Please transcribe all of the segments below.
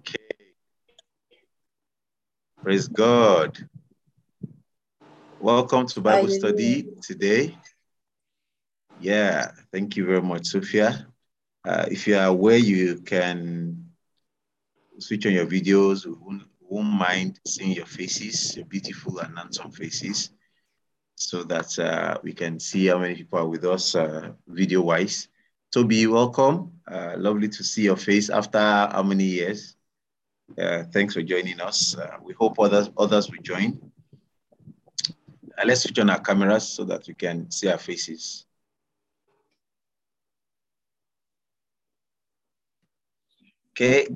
Okay. Praise God. Welcome to Bible Hallelujah. study today. Yeah, thank you very much, Sophia. Uh, if you are aware, you can switch on your videos. We won't, won't mind seeing your faces, your beautiful and handsome faces, so that uh, we can see how many people are with us uh, video wise. Toby, welcome. Uh, lovely to see your face after how many years? Uh, thanks for joining us. Uh, we hope others others will join. Uh, let's switch on our cameras so that we can see our faces. Okay,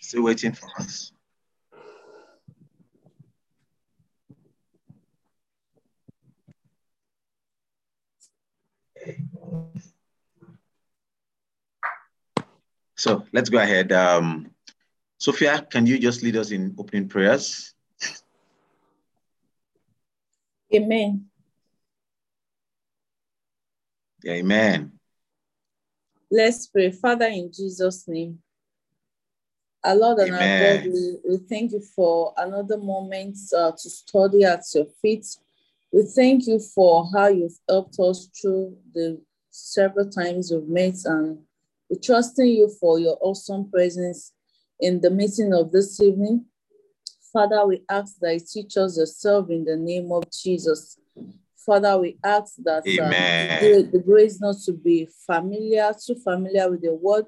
still waiting for us. So let's go ahead. Um, Sophia, can you just lead us in opening prayers? Amen. Amen. Let's pray. Father, in Jesus' name. Our Lord and our Amen. God, we, we thank you for another moment uh, to study at your feet. We thank you for how you've helped us through the several times we've met, and we trust in you for your awesome presence in the meeting of this evening. Father, we ask that you teach us yourself in the name of Jesus. Father, we ask that Amen. the, the grace not to be familiar, too familiar with the word,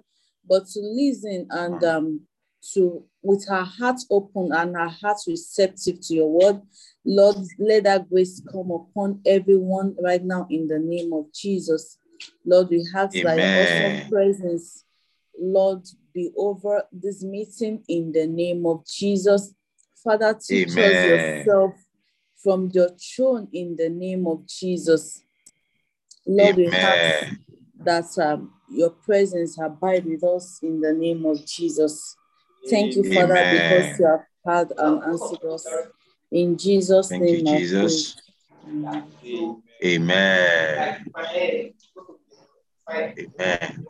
but to listen and um, to with our heart open and our heart receptive to your word. Lord, let that grace come upon everyone right now in the name of Jesus. Lord, we ask that your awesome presence, Lord, be over this meeting in the name of Jesus. Father, teach us yourself from your throne in the name of Jesus. Lord, we ask that um, your presence abide with us in the name of Jesus. Thank you, Father, because you have heard and answered us. In Jesus' Thank name, I Jesus. pray. Amen. Amen.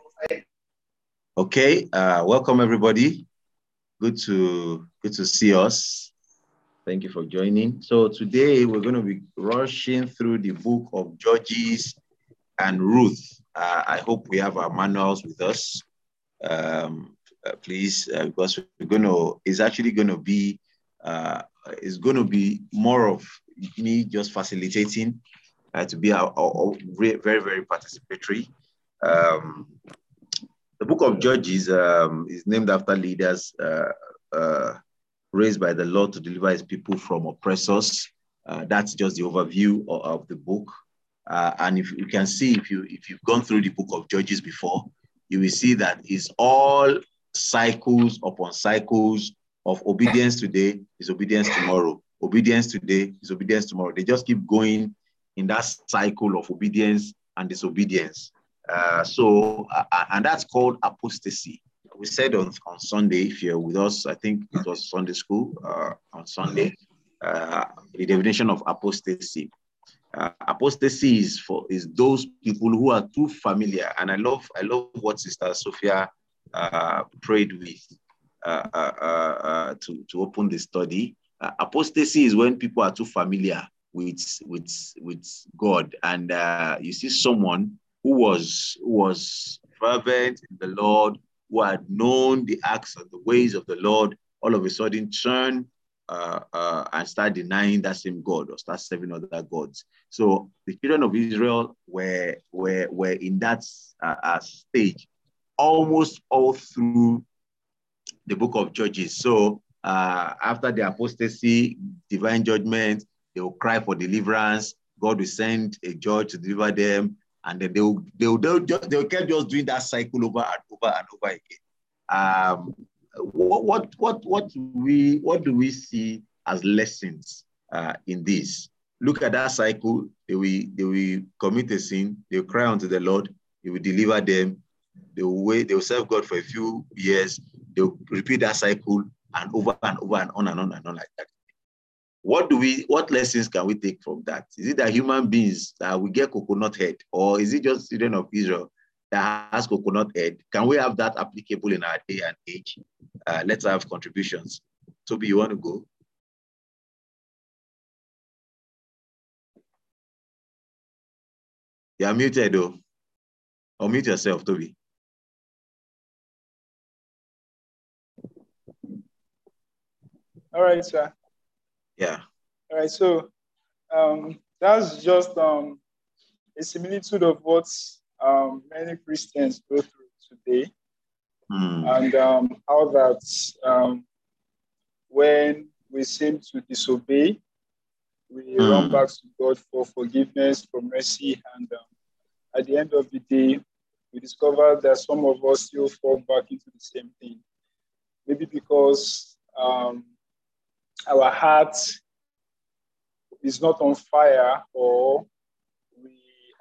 Okay, uh, welcome everybody. Good to good to see us. Thank you for joining. So today we're going to be rushing through the book of Judges and Ruth. Uh, I hope we have our manuals with us. Um, uh, please, uh, because we're going to. It's actually going to be. Uh, it's going to be more of me just facilitating uh, to be a, a- a very very participatory. Um, the book of Judges um, is named after leaders uh, uh, raised by the Lord to deliver his people from oppressors. Uh, that's just the overview of, of the book. Uh, and if you can see, if you if you've gone through the book of Judges before, you will see that it's all cycles upon cycles of obedience today is obedience tomorrow. Obedience today is obedience tomorrow. They just keep going in that cycle of obedience and disobedience. Uh, so, uh, uh, and that's called apostasy. We said on, on Sunday, if you're with us, I think it was Sunday school uh, on Sunday, uh, the definition of apostasy. Apostasy is for is those people who are too familiar, and I love I love what Sister Sophia prayed with to to open the study. Apostasy is when people are too familiar with with with God, and you see someone who was who was fervent in the Lord, who had known the acts and the ways of the Lord, all of a sudden turn uh, uh, and start denying that same God or start serving other gods. So the children of Israel were were were in that uh, uh, stage almost all through the book of Judges. So uh, after the apostasy, divine judgment, they will cry for deliverance. God will send a judge to deliver them, and then they will they will, they will, just, they will keep just doing that cycle over and over and over again. Um, what what what what we what do we see as lessons uh, in this? Look at that cycle. They will they will commit a sin. They will cry unto the Lord. He will deliver them. They will wait. They will serve God for a few years. They will repeat that cycle and over and over and on and on and on like that. What do we? What lessons can we take from that? Is it that human beings that we get coconut head, or is it just children of Israel that has coconut head. Can we have that applicable in our day and age? Uh, let's have contributions. Toby, you want to go? You are muted though. Or mute yourself, Toby. All right, sir. Yeah. All right, so um, that's just um, a similitude of what um, many Christians go through today, Hmm. and um, how that um, when we seem to disobey, we Hmm. run back to God for forgiveness, for mercy, and um, at the end of the day, we discover that some of us still fall back into the same thing. Maybe because um, our heart is not on fire, or we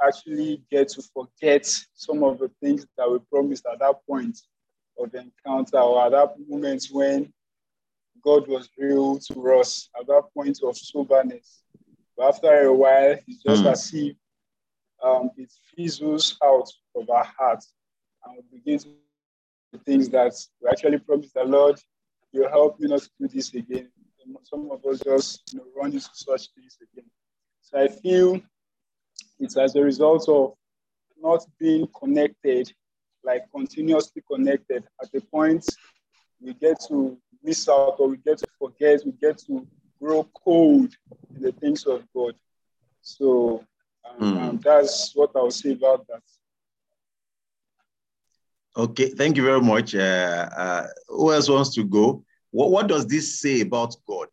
actually get to forget some of the things that we promised at that point of the encounter, or at that moment when God was real to us, at that point of soberness. But after a while, it's just Hmm. as if um, it fizzles out of our hearts and we begin to do things that we actually promised the Lord, you help me not to do this again. Some of us just you know, run into such things again. So I feel it's as a result of not being connected, like continuously connected. At the point we get to miss out or we get to forget, we get to grow cold in the things of God. So um, Hmm. um, that's what I'll say about that. Okay, thank you very much. Uh, uh, who else wants to go? What, what does this say about God?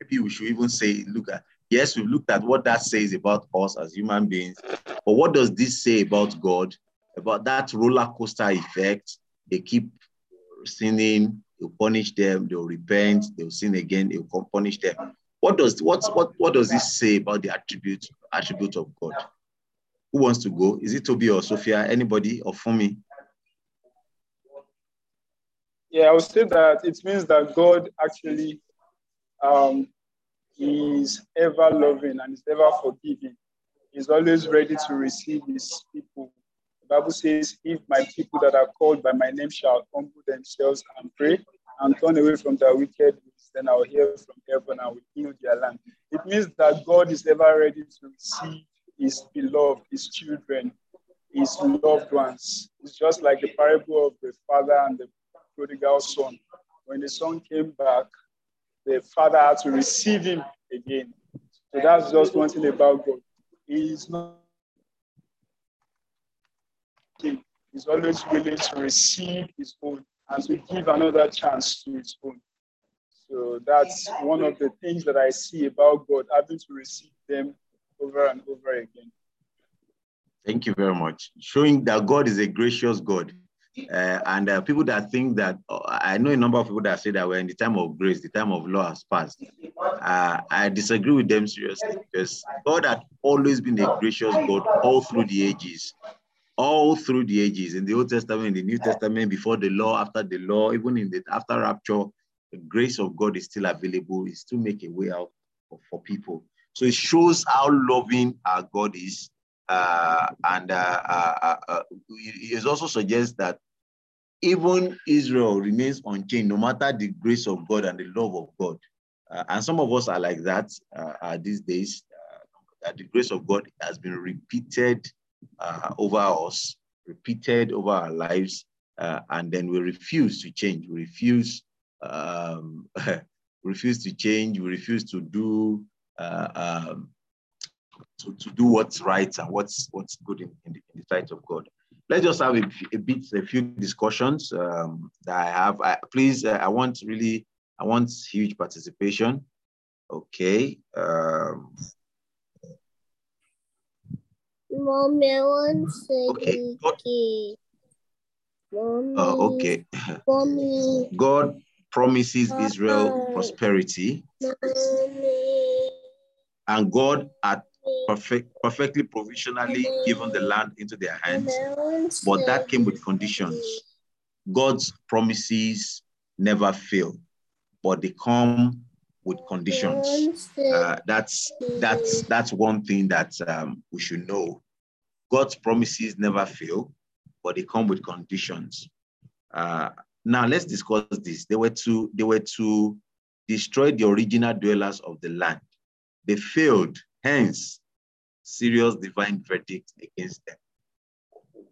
Maybe we should even say, look at, yes, we've looked at what that says about us as human beings, but what does this say about God, about that roller coaster effect? They keep sinning, they'll punish them, they'll repent, they'll sin again, they'll punish them. What does what what what does this say about the attribute attribute of God? Who wants to go? Is it Toby or Sophia? Anybody or Fumi? Yeah, I would say that it means that God actually um, is ever loving and is ever forgiving. He's always ready to receive his people. The Bible says, If my people that are called by my name shall humble themselves and pray and turn away from their wicked ways, then I will hear from heaven and will heal their land. It means that God is ever ready to receive his beloved, his children, his loved ones. It's just like the parable of the father and the prodigal son. When the son came back, the father had to receive him again. So that's just one thing about God. He is not He's always willing to receive his own and to give another chance to his own. So that's one of the things that I see about God, having to receive them over and over again. Thank you very much. Showing that God is a gracious God. Uh, and uh, people that think that, uh, I know a number of people that say that we're in the time of grace, the time of law has passed. Uh, I disagree with them seriously because God had always been a gracious God all through the ages. All through the ages, in the Old Testament, in the New Testament, before the law, after the law, even in the after rapture, the grace of God is still available, is to make a way out for, for people. So it shows how loving our God is. Uh, and uh, uh, uh, it also suggests that even Israel remains unchanged no matter the grace of God and the love of God. Uh, and some of us are like that uh, these days. that the grace of God has been repeated uh, over us, repeated over our lives, uh, and then we refuse to change. We refuse, um, refuse to change. We refuse to do uh, um, to, to do what's right and what's what's good in, in, the, in the sight of God. Let's just have a, a bit, a few discussions um, that I have. I, please, uh, I want really, I want huge participation. Okay. Um, Mommy, I want Okay, God- Mommy, uh, okay. Mommy, God promises Israel prosperity, Mommy, and God had perfect, perfectly provisionally given the land into their hands. But that came with conditions. God's promises never fail, but they come with conditions. Uh, that's that's that's one thing that um, we should know. God's promises never fail, but they come with conditions. Uh, now let's discuss this. They were to they were to destroy the original dwellers of the land. They failed, hence serious divine verdict against them.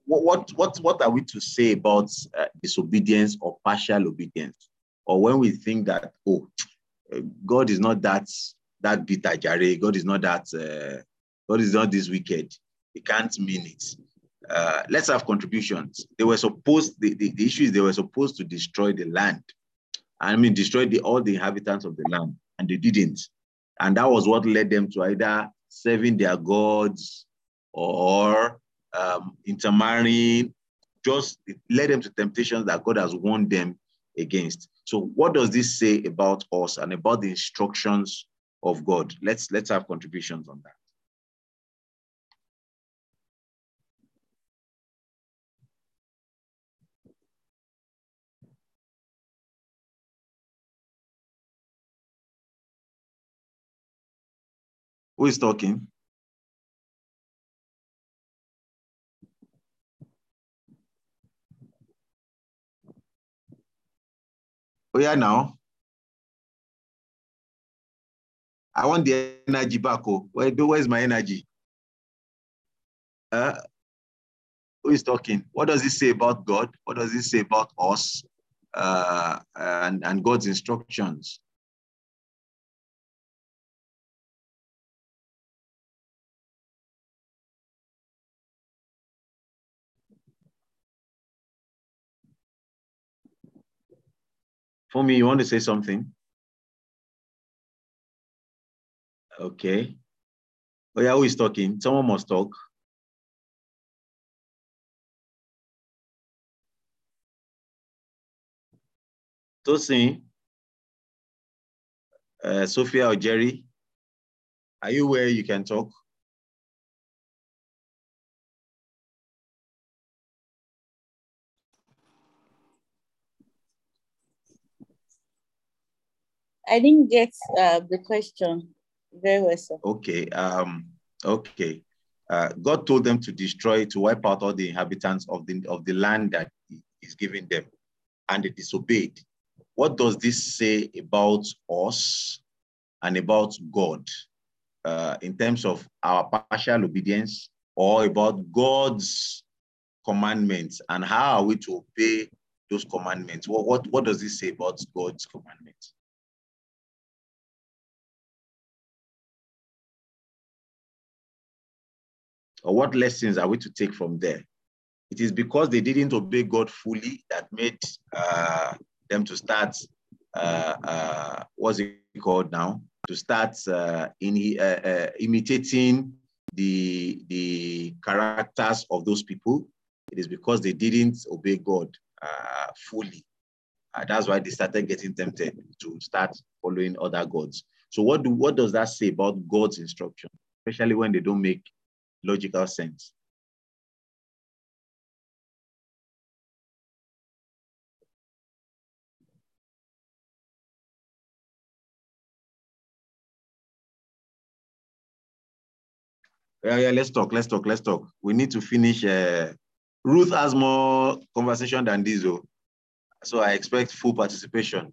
What what what, are we to say about uh, disobedience or partial obedience, or when we think that oh, God is not that that bitter, Jare. God is not that. Uh, God is not this wicked. He can't mean it. Uh, let's have contributions. They were supposed, the, the, the issue is they were supposed to destroy the land. I mean, destroy the, all the inhabitants of the land, and they didn't. And that was what led them to either serving their gods or um, intermarrying, just led them to temptations that God has warned them against. So, what does this say about us and about the instructions of God? Let's let's have contributions on that. Who is talking? Oh, yeah, now. I want the energy back. Oh, where, where's my energy? Uh, who is talking? What does it say about God? What does it say about us uh, and, and God's instructions? Fumi, you want to say something? Okay. Oh, yeah, who is talking? Someone must talk. Tosin, uh, Sophia or Jerry, are you where you can talk? I didn't get uh, the question very well, sir. Okay. Um, okay. Uh, God told them to destroy, to wipe out all the inhabitants of the of the land that He's giving them, and they disobeyed. What does this say about us and about God uh, in terms of our partial obedience or about God's commandments and how are we to obey those commandments? What, what, what does this say about God's commandments? Or what lessons are we to take from there? It is because they didn't obey God fully that made uh, them to start, uh, uh, what's it called now? To start uh, in, uh, uh, imitating the, the characters of those people. It is because they didn't obey God fully. that's why they started getting tempted to start following other gods. So what do what does that say about God's instruction, especially when they don't make logical sense. Yeah, yeah, let's talk, let's talk, let's talk. We need to finish. Uh, Ruth has more conversation than this, though. So I expect full participation.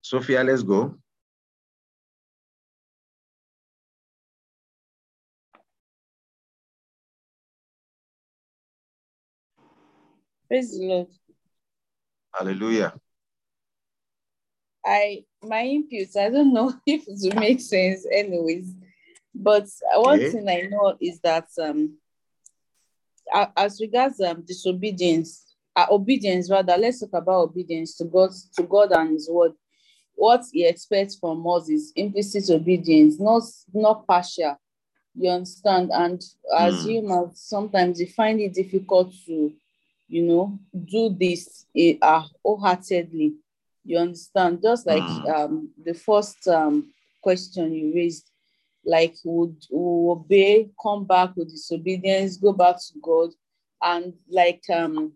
Sophia, let's go. Praise the Lord. Hallelujah. I my input, I don't know if it will make sense anyways. But one thing I know is that um as regards um disobedience, uh, obedience rather, let's talk about obedience to God to God and his word. What he expects from us is implicit obedience, not not partial. You understand? And as mm. humans, sometimes you find it difficult to you know, do this uh, wholeheartedly. You understand? Just like mm. um, the first um, question you raised, like would, would obey, come back with disobedience, go back to God, and like um,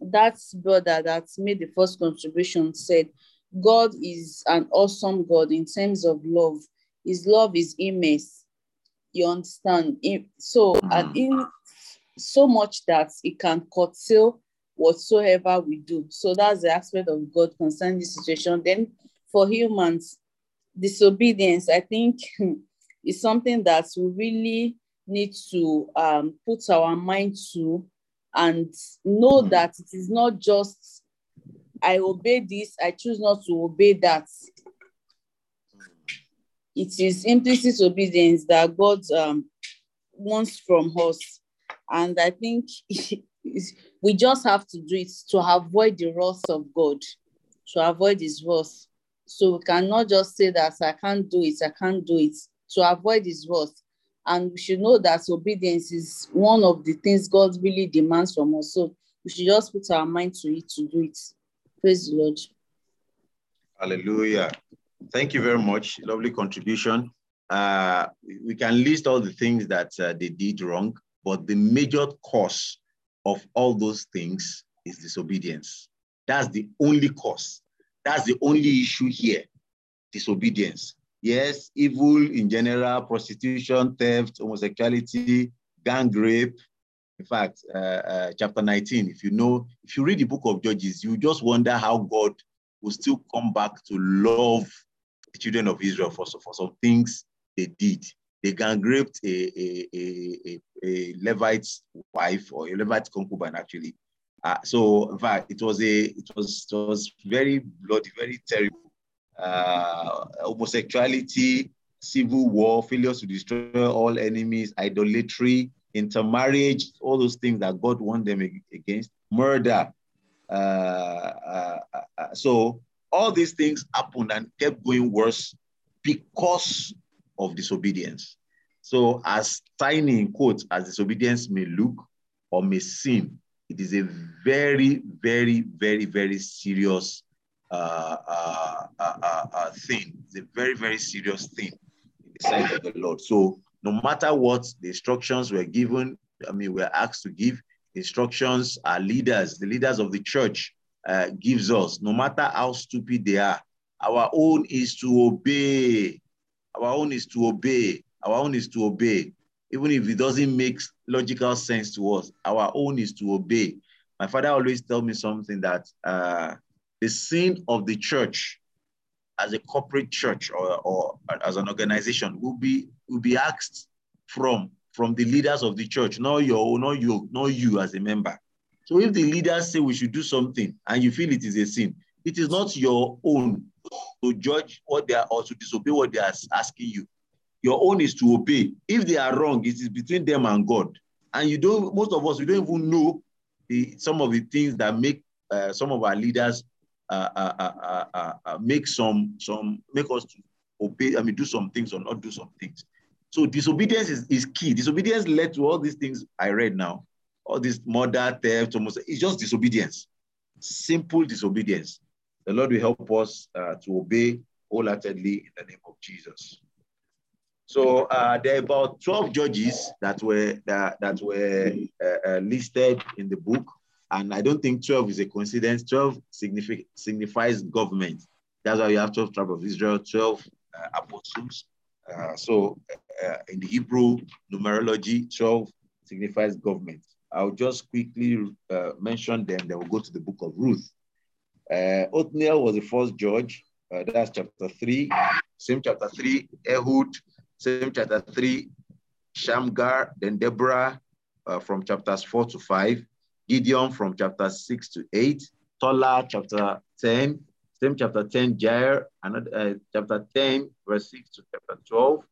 that brother that made the first contribution said, God is an awesome God in terms of love. His love is immense. You understand? So, mm. and in so much that it can curtail whatsoever we do. So that's the aspect of God concerning this situation. Then for humans, disobedience, I think, is something that we really need to um, put our mind to and know that it is not just I obey this, I choose not to obey that. It is implicit obedience that God um, wants from us. And I think we just have to do it to avoid the wrath of God, to avoid his wrath. So we cannot just say that I can't do it, I can't do it, to avoid his wrath. And we should know that obedience is one of the things God really demands from us. So we should just put our mind to it to do it. Praise the Lord. Hallelujah. Thank you very much. Lovely contribution. Uh, we can list all the things that uh, they did wrong, but the major cause of all those things is disobedience. That's the only cause. That's the only issue here disobedience. Yes, evil in general, prostitution, theft, homosexuality, gang rape. In fact, uh, uh, chapter 19, if you know, if you read the book of Judges, you just wonder how God will still come back to love the children of Israel for, for some things they did. They gang raped a, a, a, a, Levite's wife or a Levite concubine, actually. Uh, so, in fact, it was a it was it was very bloody, very terrible. Uh, homosexuality, civil war, failures to destroy all enemies, idolatry, intermarriage, all those things that God warned them against, murder. Uh, uh, uh, so all these things happened and kept going worse because of disobedience. So, as tiny in quotes as disobedience may look or may seem, it is a very, very, very, very serious uh, uh, uh, uh, thing. It's a very, very serious thing in the sight of the Lord. So, no matter what the instructions were given, I mean, we're asked to give instructions. Our leaders, the leaders of the church, uh, gives us, no matter how stupid they are, our own is to obey. Our own is to obey. Our own is to obey. Even if it doesn't make logical sense to us, our own is to obey. My father always tell me something that uh, the sin of the church as a corporate church or, or as an organization will be will be asked from from the leaders of the church, not your not you, not you as a member. So if the leaders say we should do something and you feel it is a sin, it is not your own to judge what they are or to disobey what they are asking you. Your own is to obey. If they are wrong, it is between them and God. And you don't, most of us, we don't even know the, some of the things that make uh, some of our leaders uh uh, uh, uh, uh, make some, some, make us to obey, I mean, do some things or not do some things. So disobedience is, is key. Disobedience led to all these things I read now. All this murder, theft, almost, it's just disobedience. Simple disobedience. The Lord will help us to obey wholeheartedly in the name of Jesus. So uh, there are about 12 judges that were that, that were uh, uh, listed in the book. And I don't think 12 is a coincidence. 12 signific- signifies government. That's why you have 12 tribes of Israel, 12 uh, apostles. Uh, so uh, in the Hebrew numerology, 12 signifies government. I'll just quickly mention them. Then we'll go to the book of Ruth. Othniel was the first judge. that's chapter 3. Same chapter 3, Ehud, same chapter 3, Shamgar, then Deborah uh, from chapters 4 to 5, Gideon from chapter 6 to 8, Tola chapter 10, same chapter 10, Jair, another uh, chapter 10, verse 6 to chapter 12,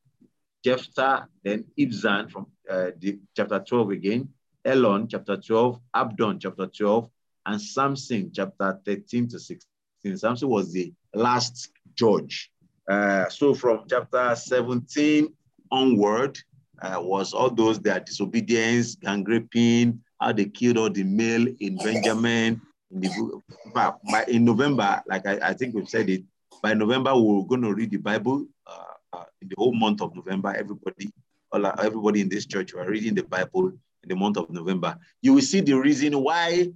Jephthah, then Ibzan from uh, the, chapter 12 again, Elon chapter 12, Abdon chapter 12, and Samson chapter 13 to 16. Samson was the last judge uh, so from chapter 17 onward uh, was all those that disobedience, gang raping, how they killed all the male in Benjamin. In, the, by, in November, like I, I, think we've said it, by November we're going to read the Bible. Uh, uh, in the whole month of November, everybody, all, everybody in this church were reading the Bible in the month of November. You will see the reason why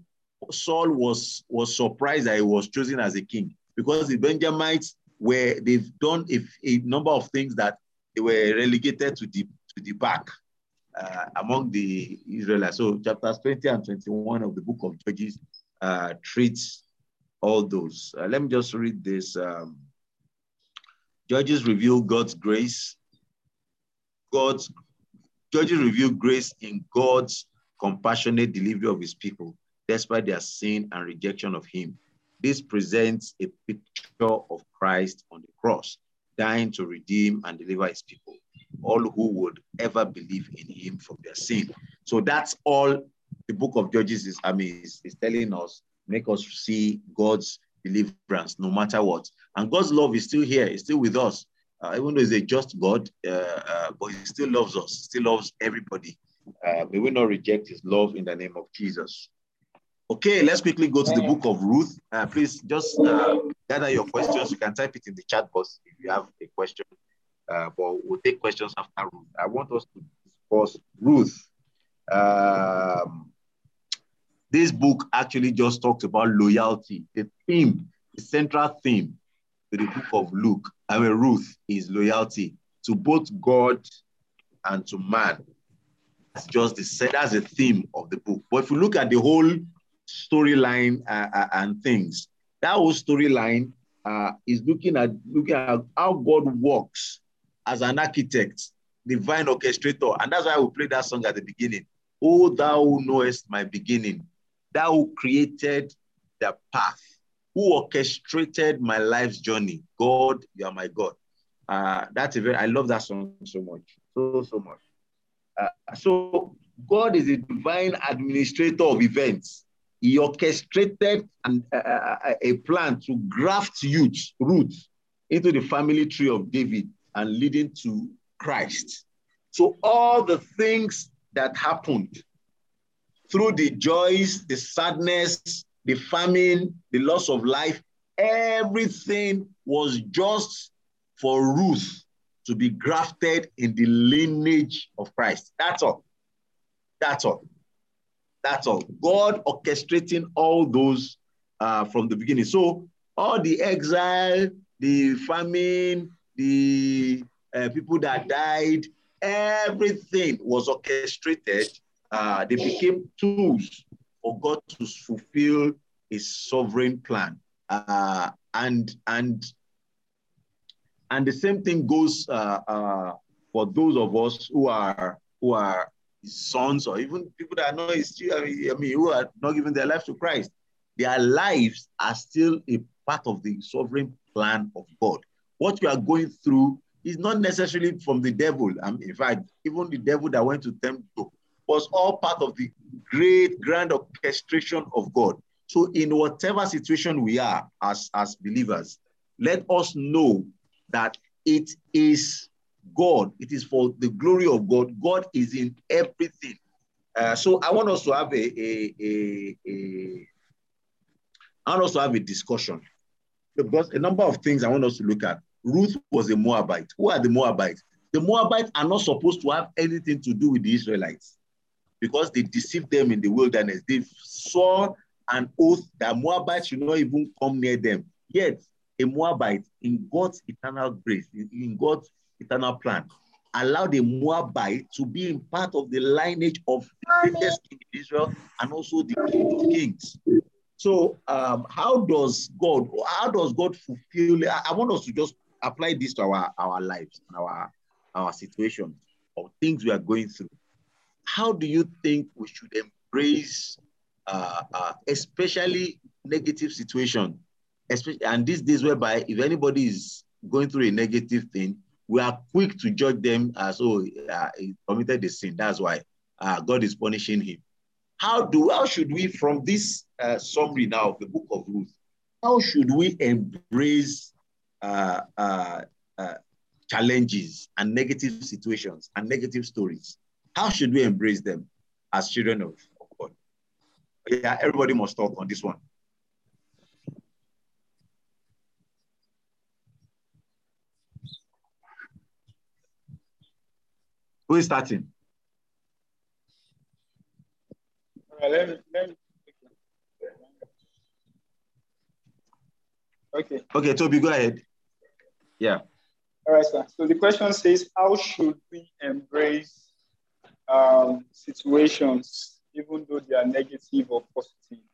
Saul was was surprised that he was chosen as a king because the Benjamites were, they've done a, a number of things that they were relegated to the to the back. uh, among the Israelites. So chapters 20 and 21 of the book of Judges uh, treats all those. Uh, let me just read this. Um, Judges reveal God's grace. God's Judges reveal grace in God's compassionate delivery of his people, despite their sin and rejection of him. This presents a picture of Christ on the cross, dying to redeem and deliver his people, all who would ever believe in him from their sin. So that's all the book of Judges is, I mean, is, is telling us, make us see God's deliverance no matter what. And God's love is still here, it's still with us. Uh, even though he's a just God, uh, uh, but he still loves us, still loves everybody. Uh, we not reject his love in the name of Jesus. Okay, let's quickly go to the book of Ruth. Uh, please just uh, gather your questions. You can type it in the chat box if you have a question. Uh, but we'll take questions after Ruth. I want us to discuss Ruth. Um, this book actually just talks about loyalty. The theme, the central theme to the book of Luke, I mean Ruth, is loyalty to both God and to man. That's just the that's the theme of the book. But if you look at the whole storyline uh, uh, and things. That whole storyline uh, is looking at looking at how God works as an architect, divine orchestrator, and that's why we played that song at the beginning. Oh, thou who knowest my beginning, thou who created the path, who orchestrated my life's journey. God, you are my God. Uh, that's a very I love that song so much, so so much. Uh, so God is a divine administrator of events he orchestrated an, uh, a plan to graft youth, roots into the family tree of David and leading to Christ. So all the things that happened through the joys, the sadness, the famine, the loss of life, everything was just for Ruth to be grafted in the lineage of Christ. That's all. That's all. That's all. God orchestrating all those uh, from the beginning. So all the exile, the famine, the uh, people that died, everything was orchestrated. Uh, they became tools for God to fulfill His sovereign plan. Uh, and and and the same thing goes uh, uh, for those of us who are who are sons or even people that are not still, I mean, I mean, who are not giving their life to Christ, their lives are still a part of the sovereign plan of God. What you are going through is not necessarily from the devil. I mean, in fact, even the devil that went to tempt was all part of the great grand orchestration of God. So, in whatever situation we are as, as believers, let us know that it is God. It is for the glory of God. God is in everything. Uh, so I want us to have a, a, a, a I want us to have a discussion because a number of things I want us to look at. Ruth was a Moabite. Who are the Moabites? The Moabites are not supposed to have anything to do with the Israelites because they deceived them in the wilderness. They saw an oath that Moabites should not even come near them. Yet, a Moabite, in God's eternal grace, in God's eternal plan, allowed the Moabite to be part of the lineage of the greatest king in Israel and also the king of kings. So, um, how does God, how does God fulfill? I, I, want us to just apply this to our, our lives our, our situation, or things we are going through. How do you think we should embrace, uh, uh, especially negative situation, especially and these days whereby if anybody is going through a negative thing, we are quick to judge them as oh uh, he committed the sin. That's why uh, God is punishing him. How do how should we from this uh, summary now of the book of Ruth? How should we embrace uh, uh, uh, challenges and negative situations and negative stories? How should we embrace them as children of, of God? Yeah, everybody must talk on this one. Who is starting? let me, let me. Okay. Okay, Toby, go ahead. Yeah. All right, sir. So the question says, how should we embrace um, situations, even though they are negative or positive,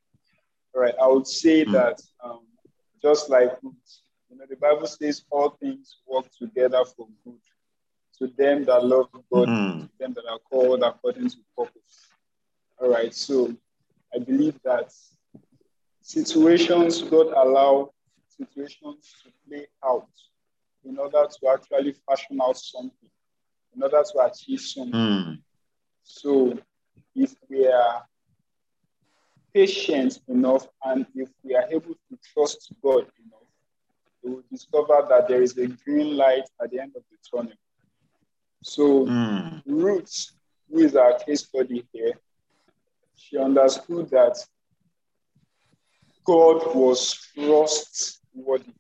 all right, I would say Mm. that um, just like you know, the Bible says all things work together for good to them that love God, Mm. to them that are called according to purpose. All right, so I believe that situations God allow situations to play out in order to actually fashion out something, in order to achieve something. Mm. So if we are patient enough and if we are able to trust God enough, we will discover that there is a green light at the end of the tunnel. So Mm. Ruth, who is our case study here, she understood that God was trustworthy.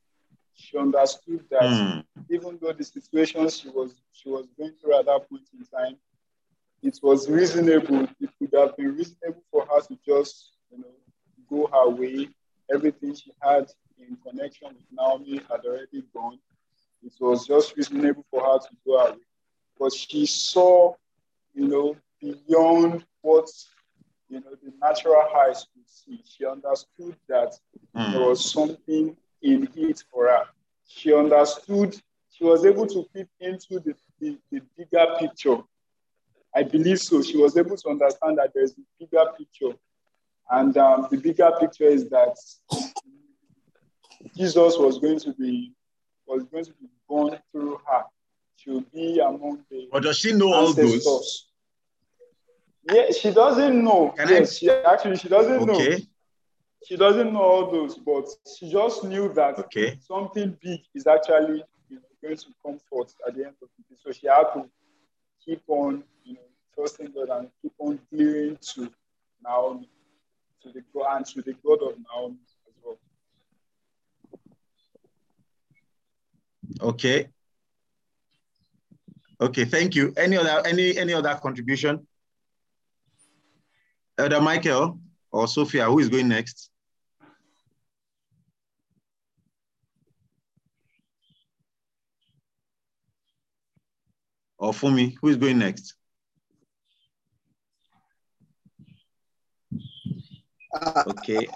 She understood that Mm. even though the situation she was she was going through at that point in time, it was reasonable. It could have been reasonable for her to just, you know, go her way. Everything she had in connection with Naomi had already gone. It was just reasonable for her to go her way. But she saw, you know, beyond what you know the natural eyes could see. She understood that there Mm. was something in it for her. She understood, she was able to fit into the, the, the bigger picture. I believe so. She was able to understand that there's a bigger picture. And um, the bigger picture is that Jesus was going to be was going to be born through her. Will be among the But does she know all those? Yeah, she doesn't know. Can I- yes, she actually she doesn't know Okay. she doesn't know all those, but she just knew that Okay. something big is actually you know, going to come forth at the end of the day. So she had to keep on, you know, trusting God and keep on dealing to Naomi, to the God and to the God of Naomi as well. Okay. Okay, thank you. Any other any any other contribution? Elder Michael or Sophia, who is going next? Or Fumi, who is going next? Uh, Okay.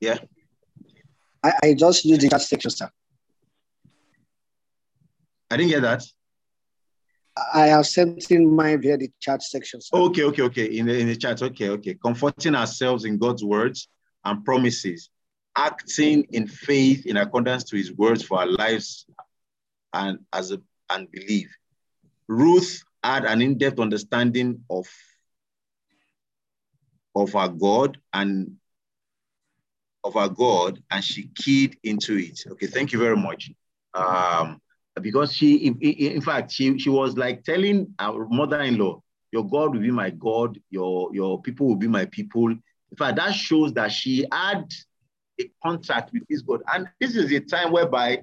Yeah. I, I just used the chat section, sir. I didn't get that. I have sent in my via the chat section, sir. Okay, okay, okay. In the in the chat. Okay, okay. Comforting ourselves in God's words and promises, acting in faith in accordance to his words for our lives and as a and believe. Ruth had an in-depth understanding of, of our God and of our God, and she keyed into it. Okay, thank you very much. Um, because she, in, in fact, she, she was like telling our mother-in-law, your God will be my God, your, your people will be my people. In fact, that shows that she had a contact with this God. And this is a time whereby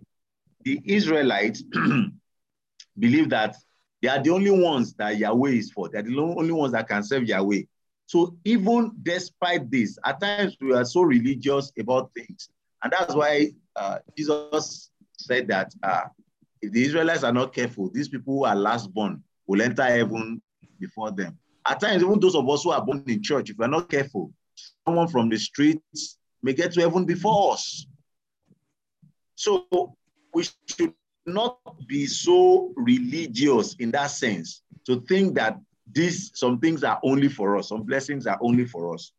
the Israelites believe that they are the only ones that Yahweh is for. They're the only ones that can serve Yahweh. So even despite this, at times we are so religious about things. And that's why uh, Jesus said that uh, if the Israelites are not careful, these people who are last born will enter heaven before them. At times, even those of us who are born in church, if we're not careful, someone from the streets may get to heaven before us. So we should not be so religious in that sense to think that these some things are only for us, some blessings are only for us.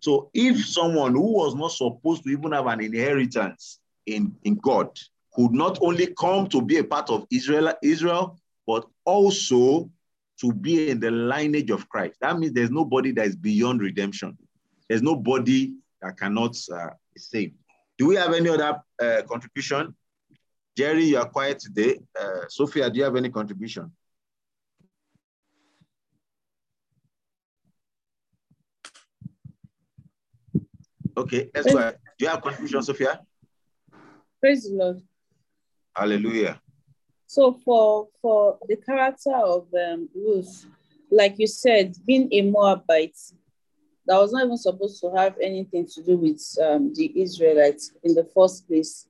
So if someone who was not supposed to even have an inheritance in, in God could not only come to be a part of Israel, Israel, but also to be in the lineage of Christ. That means there's nobody that is beyond redemption. There's nobody that cannot uh. Do we have any other uh, contribution? Jerry, you are quiet today. Uh, Sophia, do you have any contribution? Okay, go ahead. Do you have a contribution, Sophia? Praise the Lord. Hallelujah. So for for the character of um, Ruth, like you said, being a Moabite, that was not even supposed to have anything to do with um, the Israelites in the first place.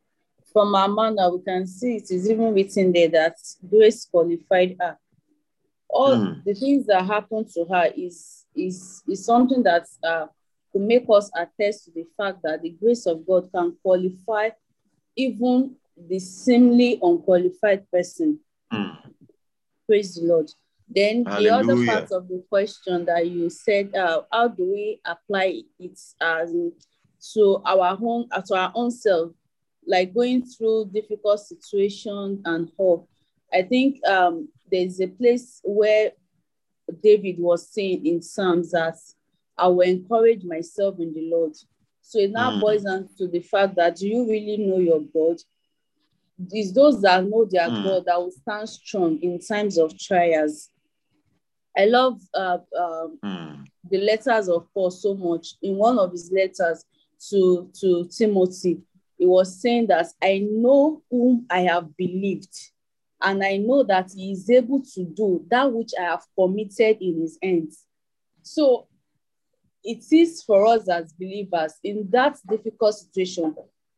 From our manner, we can see it is even written there that grace qualified her. all Hmm. the things that happened to her is is is something that uh, could make us attest to the fact that the grace of God can qualify even the seemingly unqualified person. Hmm. Praise the Lord. Then the other Hallelujah. part of the question that you said, uh, how do we apply it as to our own to our own self, like going through difficult situations and all. I think um, there's a place where David was saying in Psalms that I will encourage myself in the Lord. So it now Mm. boils down to the fact that do you really know your God? It's those that know their Mm. God that will stand strong in times of trials. I love uh, um, Hmm. the letters of Paul so much. In one of his letters to, to Timothy, he was saying that I know whom I have believed, and I know that he is able to do that which I have committed in his hands. So it is for us as believers in that difficult situation,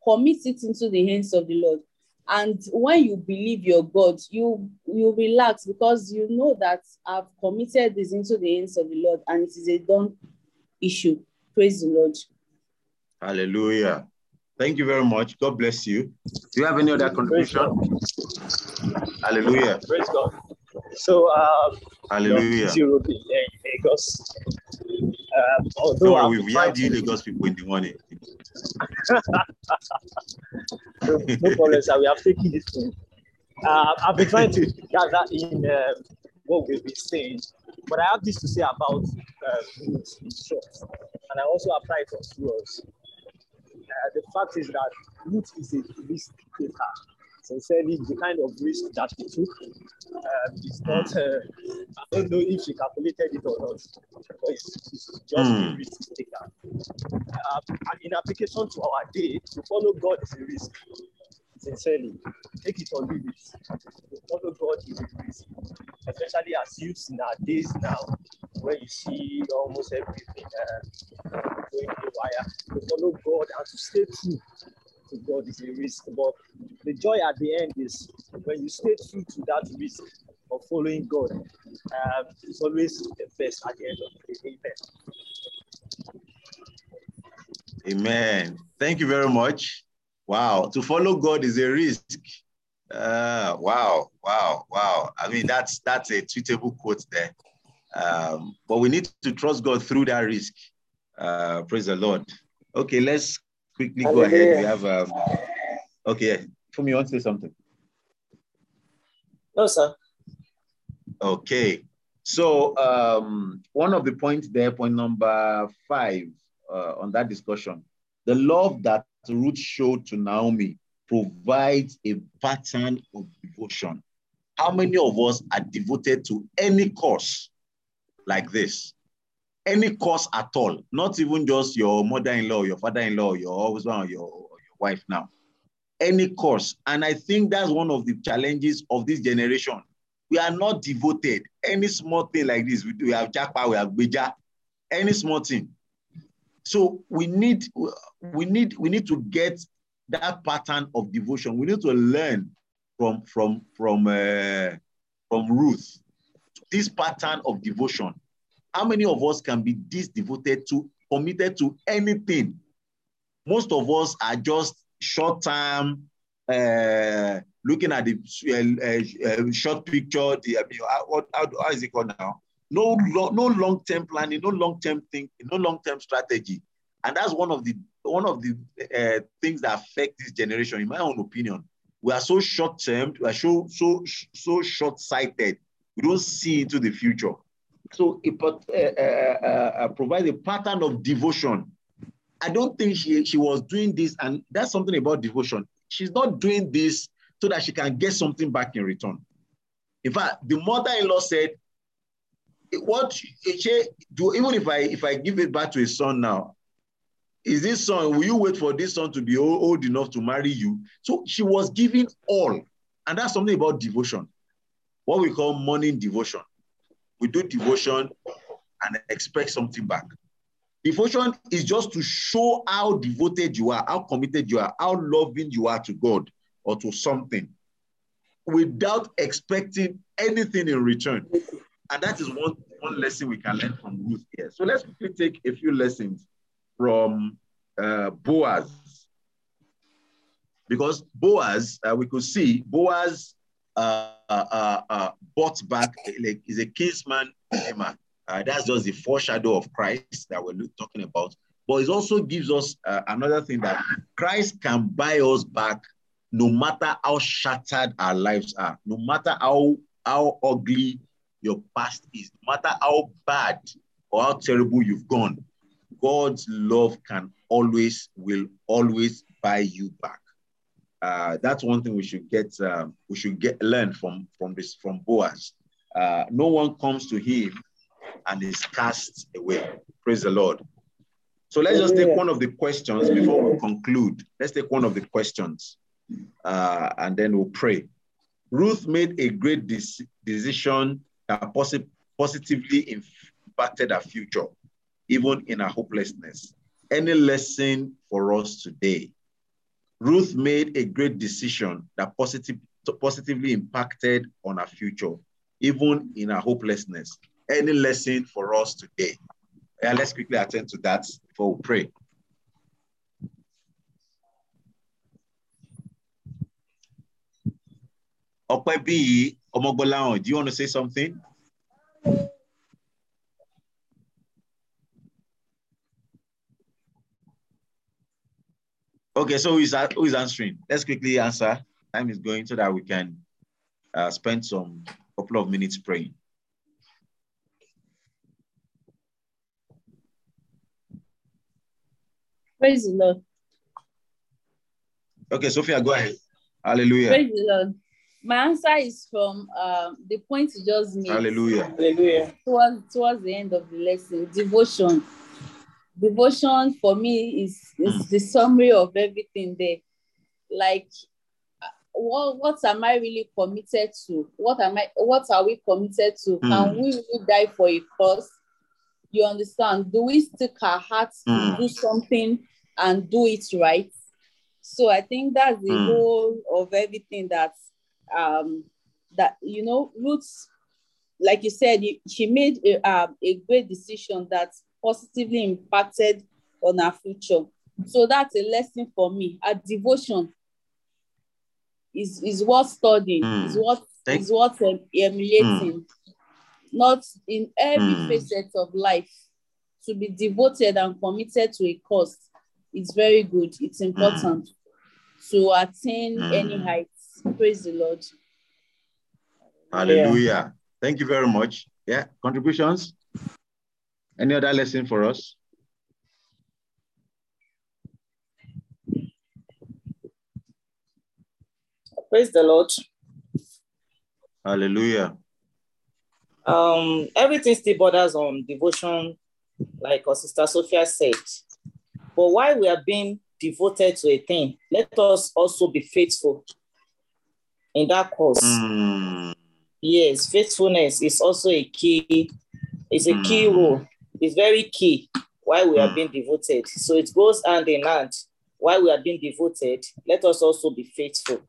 commit it into the hands of the Lord. And when you believe your God, you you relax because you know that I've committed this into the hands of the Lord and it is a done issue. Praise the Lord. Hallelujah. Thank you very much. God bless you. Do you have any other contribution? Hallelujah. Praise God. So, um, Hallelujah. zero in Lagos. Um, although Don't I've worry, we trying had you Lagos people in the morning. No, no problem, sir. We have taken this thing. Uh, I've been trying to gather in uh, what we've been saying, but I have this to say about uh, in short, and I also apply it on us. Uh, the fact is that Ruth is a risk taker. Sincerely, the kind of risk that he took um, is not. Uh, I don't know if she calculated it or not, but it's, it's just a Hmm. risk taker. Uh, in application to our day, to follow God is a risk sincerely. Take it or leave it. To follow God is a risk, especially as youths in our days now, where you see almost everything uh, going haywire. To follow God and to stay true to God is a risk. But the joy at the end is when you stay true to that risk of following God. Um, it's always the best at the end of the day. Amen. Amen. Thank you very much. Wow. To follow God is a risk. Uh, wow, wow, wow. I mean, that's that's a tweetable quote there. Um, but we need to trust God through that risk. Uh, praise the Lord. Okay, let's quickly go ahead. We have um, okay. Fumi want to say something? No, sir. Okay. So um, one of the points there, point number five uh, on that discussion, the love that Ruth showed to Naomi provides a pattern of devotion. How many of us are devoted to any cause like this? Any cause at all, not even just your mother-in-law, your father-in-law, your husband, your, your wife now. Any cause. And I think that's one of the challenges of this generation we are not devoted. Any small thing like this, we, do, we have Japa, we have Beja, any small thing. So we need, we need, we need to get that pattern of devotion. We need to learn from from from uh, from Ruth this pattern of devotion. How many of us can be this devoted to, committed to anything? Most of us are just short term. Uh, looking at the uh, uh, short picture, the, I mean, how, how, how is it called now? No, no long-term planning, no long-term thinking, no long-term strategy, and that's one of the one of the uh, things that affect this generation, in my own opinion. We are so short-term, we are so so so short-sighted. We don't see into the future. So it uh, provides a pattern of devotion. I don't think she she was doing this, and that's something about devotion. She's not doing this so that she can get something back in return. In fact, the mother-in-law said, "What do? Even if I if I give it back to a son now, is this son? Will you wait for this son to be old enough to marry you?" So she was giving all, and that's something about devotion, what we call morning devotion. We do devotion and expect something back. Devotion is just to show how devoted you are, how committed you are, how loving you are to God or to something without expecting anything in return. And that is one, one lesson we can learn from Ruth here. So let's quickly take a few lessons from uh, Boaz. Because Boaz, uh, we could see Boaz uh, uh, uh, bought back, like, is a kinsman. Uh, that's just the foreshadow of Christ that we're talking about. But it also gives us uh, another thing that Christ can buy us back no matter how shattered our lives are, no matter how, how ugly your past is, no matter how bad or how terrible you've gone, God's love can always, will always buy you back. Uh, that's one thing we should get, uh, we should get learn from from this from Boaz. Uh, no one comes to him and is cast away. Praise the Lord. So let's just take one of the questions before we conclude. Let's take one of the questions uh, and then we'll pray. Ruth made a great decision posi positively impacted our future, even in our hopelessness. Any lesson for us today? Ruth made a great decision that positive, positively impacted on our future, even in our hopelessness. Any lesson for us today? Let's quickly attend to that before we pray. Okwebi Omogbolawon, do you want to say something? Okay, so who is, who is answering? Let's quickly answer. Time is going so that we can uh, spend some couple of minutes praying. Praise the Lord. Okay, Sophia, go ahead. Hallelujah. Praise the Lord. My answer is from um, the point you just made. Hallelujah. Hallelujah. Towards, towards the end of the lesson, devotion. Devotion for me is, is Mm. the summary of everything there. Like, uh, what, what am I really committed to? What am I? What are we committed to? Can Mm. we really die for a cause? You understand? Do we stick our hearts Mm. to do something and do it right? So I think that's the Mm. whole of everything that um that you know Ruth, like you said, you- she made a, um, a great decision that positively impacted on her future. So that's a lesson for me. A devotion is is worth studying, Mm. is what is what Thank- is worth em- emulating. Not in every Mm. facet of life to be devoted and committed to a cause is very good. It's important to attain any Mm. Heights. Praise the Lord. Hallelujah. Thank you very much. Yeah, contributions? Any other lesson for us? Praise the Lord. Hallelujah. Um, everything still borders on devotion, like our sister Sophia said. But while we are being devoted to a thing, let us also be faithful in that course. Mm. Yes, faithfulness is also a key, it's a key Mm. role. It's very key why we are Mm. being devoted. So it goes hand in hand. While we are being devoted, let us also be faithful.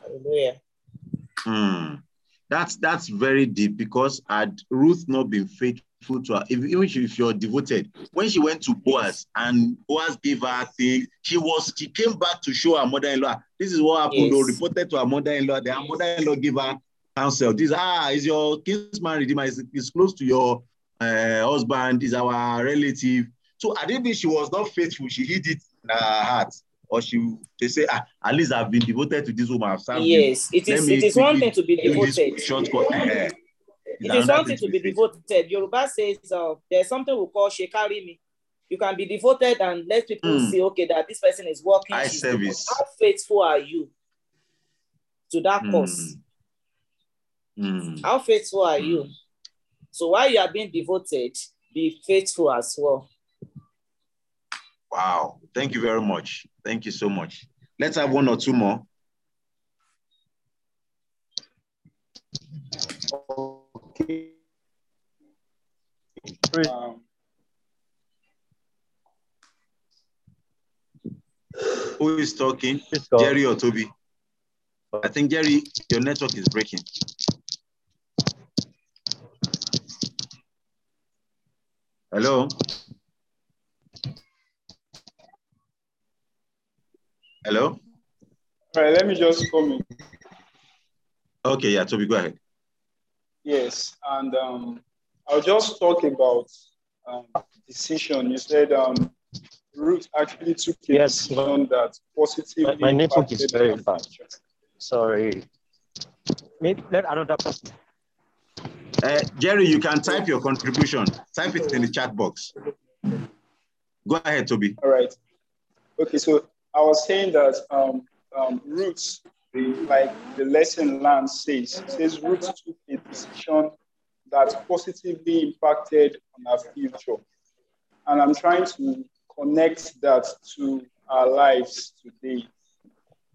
Hallelujah. Mm. That's that's very deep because had Ruth not been faithful to her, if, even if you're devoted, when she went to Boaz and Boaz gave her things, she was she came back to show her mother-in-law. This is what happened. Yes. reported to her mother-in-law. The her mother-in-law gave her counsel. This ah is your kinsman redeemer is, is close to your uh, husband. Is our relative. So I didn't think she was not faithful. She hid it in her heart. Or she they say, ah, at least I've been devoted to this woman. I've served. Yes, it is. It is one thing to be devoted. shortcut. It is something to be devoted. Yoruba says uh, there's something we call shekari me. You can be devoted and let people Mm. see, okay, that this person is working. Eye service. How faithful are you to that cause? Mm. How faithful are Mm. you? So while you are being devoted, be faithful as well. Wow. Thank you very much. Thank you so much. Let's have one or two more. Um, Who is talking? Jerry or Toby? I think Jerry, your network is breaking. Hello. Hello. All right, let me just come in. Okay, yeah, Toby, go ahead. Yes, and um, I'll just talk about um, decision. You said um, Ruth actually took a Yes, decision that positively. My, my network is very bad. Sorry. Maybe let another person. Uh, Jerry, you can type your contribution. Type it in the chat box. Go ahead, Toby. All right. Okay, so I was saying that um, um, Ruth, like the lesson learned says, says Ruth took a decision that positively impacted on her future. And I'm trying to connect that to our lives today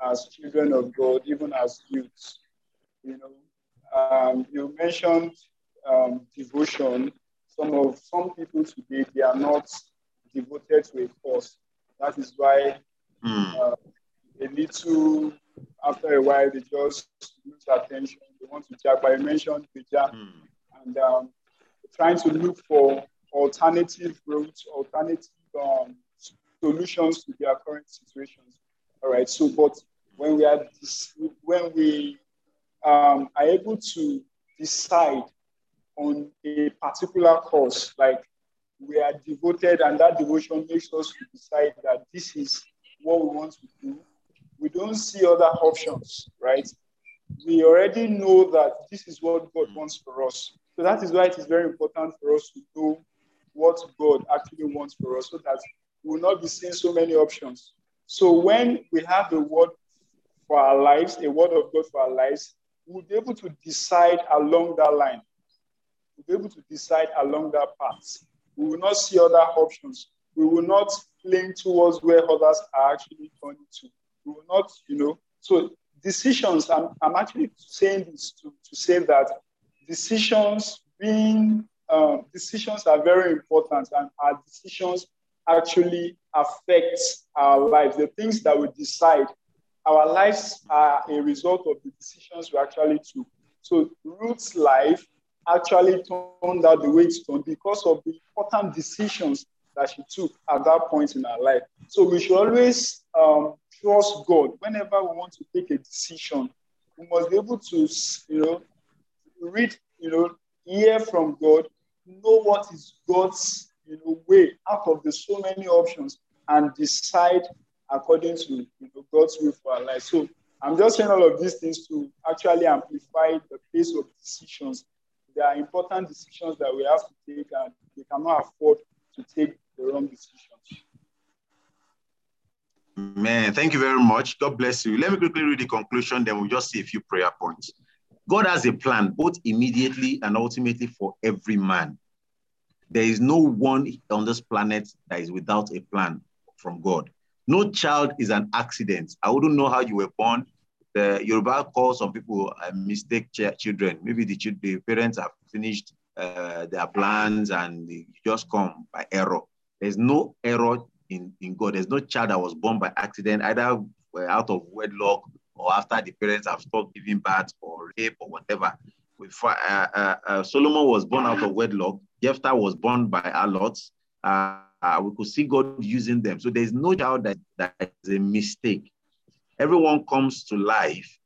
as children of God, even as youths. You know, um, you mentioned um, devotion. Some of some people today they are not devoted to a cause. That is why Hmm. uh, a little after a while they just lose attention. They want to jack. But I mentioned the jack Hmm. and um, trying to look for alternative routes, alternative um, solutions to their current situations. All right. So, but when we are dis- when we um, are able to decide on a particular course, like we are devoted, and that devotion makes us to decide that this is what we want to do. We don't see other options, right? We already know that this is what God mm. wants for us. So that is why it is very important for us to know what God actually wants for us so that we will not be seeing so many options. So when we have the word for our lives, a word of God for our lives, we'll be able to decide along that line. We'll be able to decide along that path. We will not see other options. We will not lean towards where others are actually turning to. We will not, you know. So decisions, I'm, I'm actually saying this to, to say that decisions being um, decisions are very important and our decisions actually affect our lives. The things that we decide, our lives are a result of the decisions we actually took. So Ruth's life actually turned out the way it's turned because of the important decisions that she took at that point in her life. So we should always um, trust God whenever we want to take a decision. We must be able to, you know, read, you know, hear from God, know what is God's, you know, way out of the so many options, and decide according to you know, God's will for our life. So I'm just saying all of these things to actually amplify the pace of decisions. There are important decisions that we have to take, and we cannot afford to take the wrong decisions. Man, thank you very much. God bless you. Let me quickly read the conclusion, then we'll just see a few prayer points. God has a plan, both immediately and ultimately for every man. There is no one on this planet that is without a plan from God. No child is an accident. I wouldn't know how you were born. The Yoruba calls some people uh, mistake ch- children. Maybe the, chil- the parents have finished uh, their plans and they just come by error. There's no error in, in God. There's no child that was born by accident, either uh, out of wedlock or after the parents have stopped giving birth or rape or whatever. We, uh, uh, uh, Solomon was born out of wedlock. Jephthah was born by harlots. Uh, uh, we could see God using them. So there's no doubt that that is a mistake. Everyone comes to life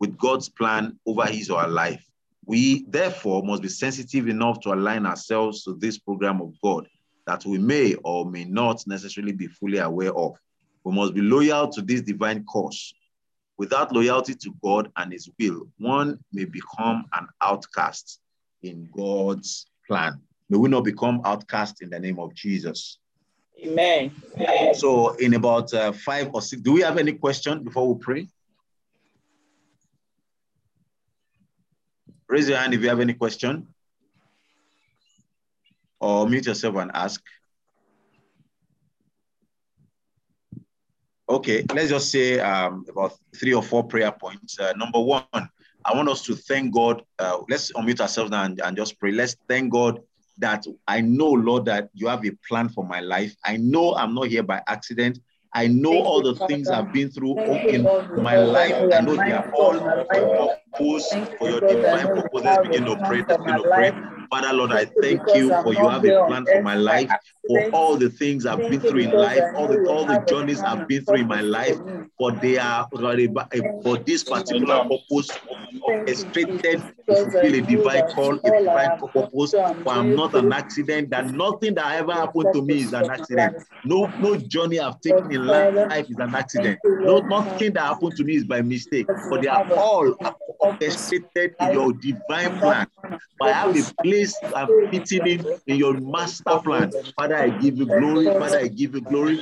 with God's plan over his or her life. We therefore must be sensitive enough to align ourselves to this program of God that we may or may not necessarily be fully aware of. We must be loyal to this divine cause. Without loyalty to God and his will, one may become an outcast in God's plan. May we not become outcast in the name of Jesus. Amen. So, in about uh, five or six, do we have any question before we pray? Raise your hand if you have any question, or mute yourself and ask. Okay, let's just say um, about three or four prayer points. Uh, number one, I want us to thank God. Uh, let's unmute ourselves now and, and just pray. Let's thank God that I know, Lord, that you have a plan for my life. I know I'm not here by accident. I know Thank all the things I've been through in my life. I know they are all for your purpose, for your God, that I divine know purpose. Let's begin to pray. for Let's my begin to pray. Father, Lord, I thank you for you have a plan for my life, for all the things I've been through in life, all the all the journeys I've been through in my life, for they are for, this particular purpose orchestrated to fulfill a divine call, a divine purpose. For I'm not an accident. That nothing that ever happened to me is an accident. No, no journey I've taken in life is an accident. No, nothing that happened to me is by mistake. But they are all orchestrated in your divine plan. that plan I have a place I'm fitting in in your master plan. Father, I give you glory. Father, I give you glory.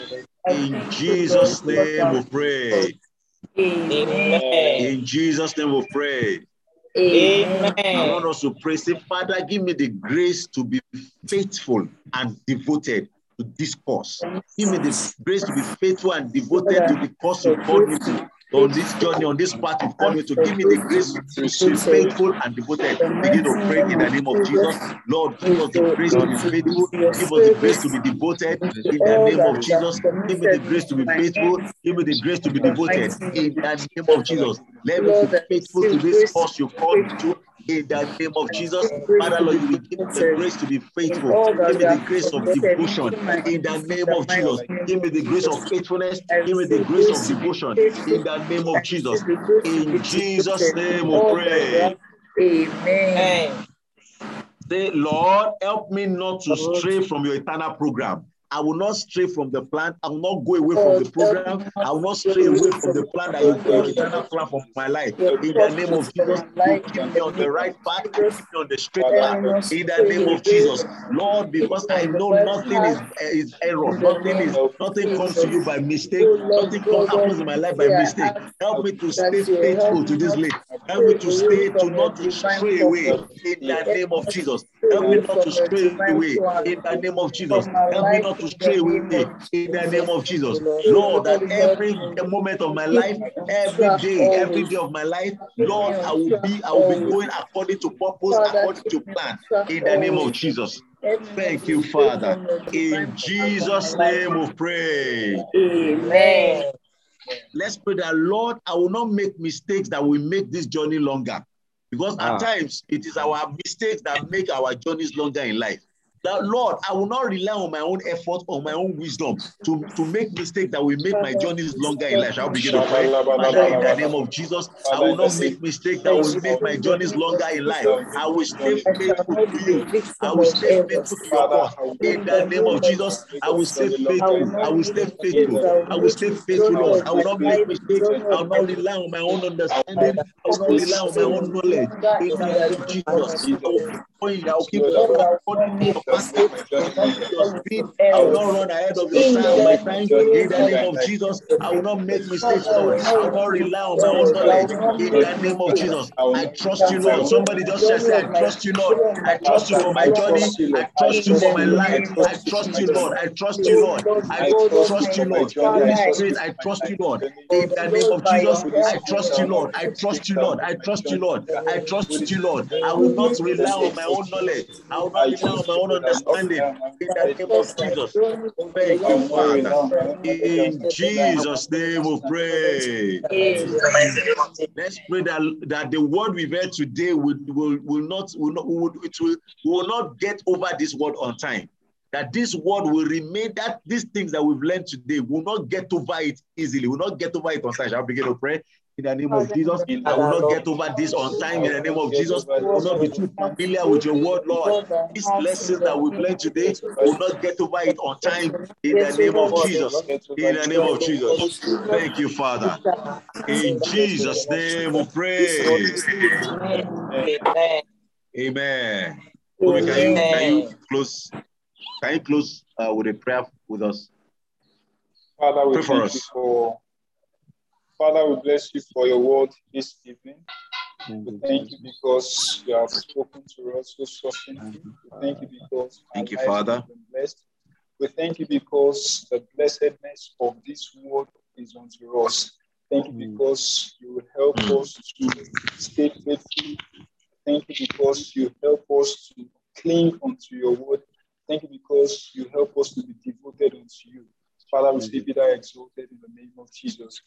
In thank you, Lord, Jesus' name we pray. Amen. Amen. In Jesus' name we pray. Amen. I want Amen. us to pray. Say, Father, give me the grace to be faithful and devoted to this cause. Give me the grace to be faithful and devoted to the cause you've called me to. On this journey, on this path you've called me to. Give me the grace to be faithful and devoted. Begin to pray in the name of Jesus. Lord, give us the grace to be faithful. Give us the grace to be devoted in the name of Jesus. Give me the grace to be faithful. Give me the grace to be devoted in the name of Jesus. Let me be faithful to this cause you called me to in the name of Jesus. Father, Lord, you will give me the grace to be faithful. Give me the grace of devotion in the name of Jesus. Give me the grace of faithfulness. Give me the grace of devotion in the name of Jesus. In Jesus' name we pray. Amen. Amen. Say, Lord, help me not to stray from your eternal program. I will not stray from the plan. I will not go away from the program. I will not stray away from the plan that you your eternal plan for my life. In the name of Jesus, keep me on the right path. Keep me on the straight path. In the name of Jesus, Lord, because I know nothing is eh, is error. Nothing is nothing comes to you by mistake. Nothing comes happens in my life by mistake. Help me to stay faithful to this late. Help me to stay to not to stray away. In the name of Jesus, help me not to stray away. In the name of Jesus, help me not to stray away in the name of Jesus. Lord, that every moment of my life, every day, every day of my life, Lord, I will be, I will be going according to purpose, according to plan. In the name of Jesus. Thank you, Father. In Jesus' name we pray. Amen. Let's pray that, Lord, I will not make mistakes that will make this journey longer. Because at ah. times it is our mistakes that make our journeys longer in life. That Lord, I will not rely on my own effort or my own wisdom to, to make mistakes that will make my journeys longer in life. We begin to pray? Father, in the name of Jesus, I will not make mistakes that will make my journeys longer in life. I will stay faithful to you. I will stay faithful to your cause. In the name of Jesus, I will stay faithful. I will stay faithful. I will stay faithful, Lord. I will not make mistakes. I will not rely on my own understanding. I will not rely on my own knowledge. In the name of Jesus, I will keep your speed. I will not run ahead of your time, my time. In the name of Jesus, I will not make mistakes. I will not rely on my own knowledge. In the name of Jesus, I trust you, Lord. Somebody just say, I trust you, Lord. I trust you for my journey. I trust you for my life. I trust you, Lord. I trust you, Lord. I trust you, Lord. Holy Spirit, I trust you, Lord. In the name of Jesus, I trust you, Lord. I trust you, Lord. I trust you, Lord. I trust you, Lord. I will not rely on my own knowledge. I will not rely on my own understanding. In the name of Jesus. Thank you, Father. In Jesus' name we pray. Let's pray that, that the word we've heard today will, will, will not, will not will, it will, will not get over this word on time. That this word will remain, that these things that we've learned today will not get over it easily, will not get over it on time. Shall we begin to pray? In the name of Jesus, I will not get over this on time. In the name of Jesus, I will not be too familiar with your word, Lord. These lessons that we've learned today will not get over it on time. In the name of Jesus. In the name of Jesus. Thank you, Father. In Jesus' name we pray. Amen. Amen. Obi, can you can you close? Can you close uh, with a prayer with us? Father, we Pray for thank you us. for Father, we bless you for your word this evening. We thank you because you have spoken to us so succinctly. We thank you because Thank you, Father. have been blessed. We thank you because the blessedness of this word is unto us. Thank you because you will help Mm. us to stay faithful. Thank you because you help us to cling unto your word. Thank you because you help us to be devoted unto you. Father, we say be thou exalted in the name of Jesus.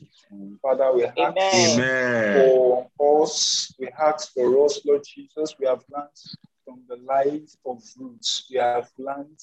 Father, we ask Amen. Amen. for us, we ask for us, Lord Jesus. We have learned from the life of roots, we have learned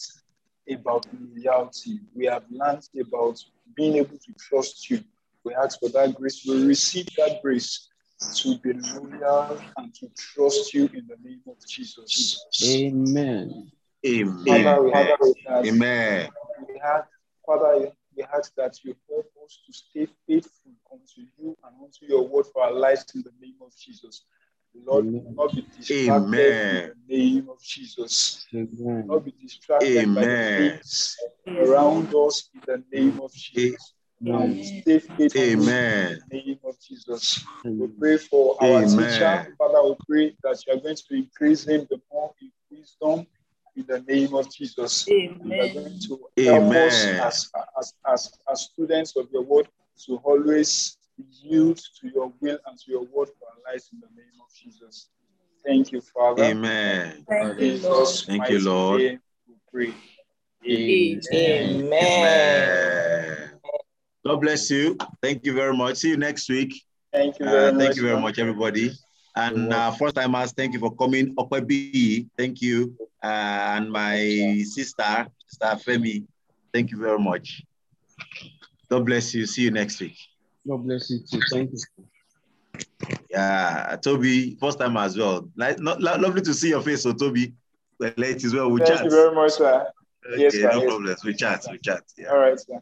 about loyalty. We have learned about being able to trust you. We ask for that grace. We receive that grace to be loyal and to trust you in the name of Jesus. Amen. Amen. Father, we ask Amen. we had, Father, we ask that you help us to stay faithful unto you and unto your word for our lives in the name of Jesus. Lord, we will not be distracted Amen. in the name of Jesus. Will Amen. not be distracted by the things around us in the name of Jesus. We stay faithful Amen. in the name of Jesus. We pray for our Amen. teacher. Father, we pray that you are going to increase him the more in wisdom in the name of Jesus. You are going to help us as, as, as, as students of your word to always yield to your will and to your word for our lives in the name of Jesus. Thank you, Father. Amen. Thank you, Lord. Thank you, Lord. name we pray. Amen. Amen. Amen. God bless you. Thank you very much. See you next week. Thank you very Uh, much. thank you very sir. much, everybody. And You're uh, first timers, thank you for coming. Okwebi, thank you. Uh, and my sister, Sister Femi, thank you very much. God bless you. See you next week. God bless you too. Thank you. Yeah, Toby, first time as well. Like, not, lovely to see your face, so Toby. Well, late as well. We Thank chat. you very much, sir. Okay, Yes, sir. no Yes. problems. We chat. We chat. Yeah. All right, sir.